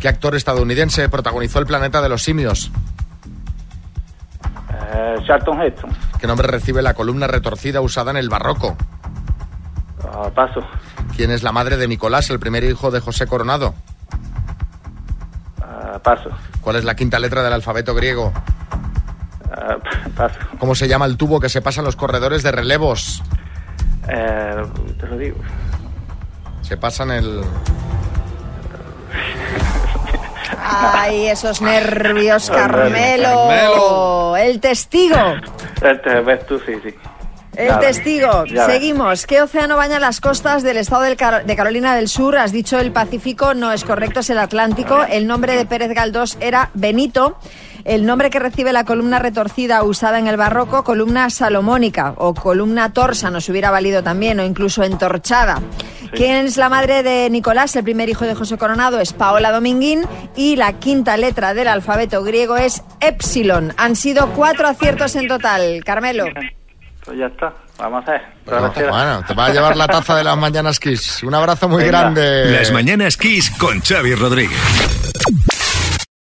S2: ¿Qué actor estadounidense protagonizó El planeta de los simios?
S39: eh, Charlton Heston,
S2: ¿Qué nombre recibe la columna retorcida usada en el barroco?
S39: Ah, paso,
S2: ¿Quién es la madre de Nicolás, el primer hijo de José Coronado?
S39: Ah, paso,
S2: ¿Cuál es la quinta letra del alfabeto griego?
S39: Ah, paso,
S2: ¿Cómo se llama el tubo que se pasa en los corredores de relevos?
S39: Eh, te lo digo,
S2: Se pasan el...
S4: Ay, esos nervios,
S39: Carmelo.
S4: Carmelo. El testigo.
S39: ves tú, sí, sí.
S4: El
S39: Nada,
S4: testigo. Seguimos. ¿Qué océano baña las costas del estado del Car- de Carolina del Sur? Has dicho el Pacífico, no es correcto, es el Atlántico. El nombre de Pérez Galdós era Benito. El nombre que recibe la columna retorcida usada en el barroco, columna salomónica o columna torsa, nos hubiera valido también, o incluso entorchada. ¿Quién es la madre de Nicolás? El primer hijo de José Coronado es Paola Dominguín y la quinta letra del alfabeto griego es Epsilon. Han sido cuatro aciertos en total. Carmelo.
S39: Pues ya está. Vamos a ver.
S2: Bueno, bueno, te va a llevar la taza de las mañanas Kiss. Un abrazo muy
S34: Venga.
S2: grande.
S34: Las mañanas Kiss con Xavi Rodríguez.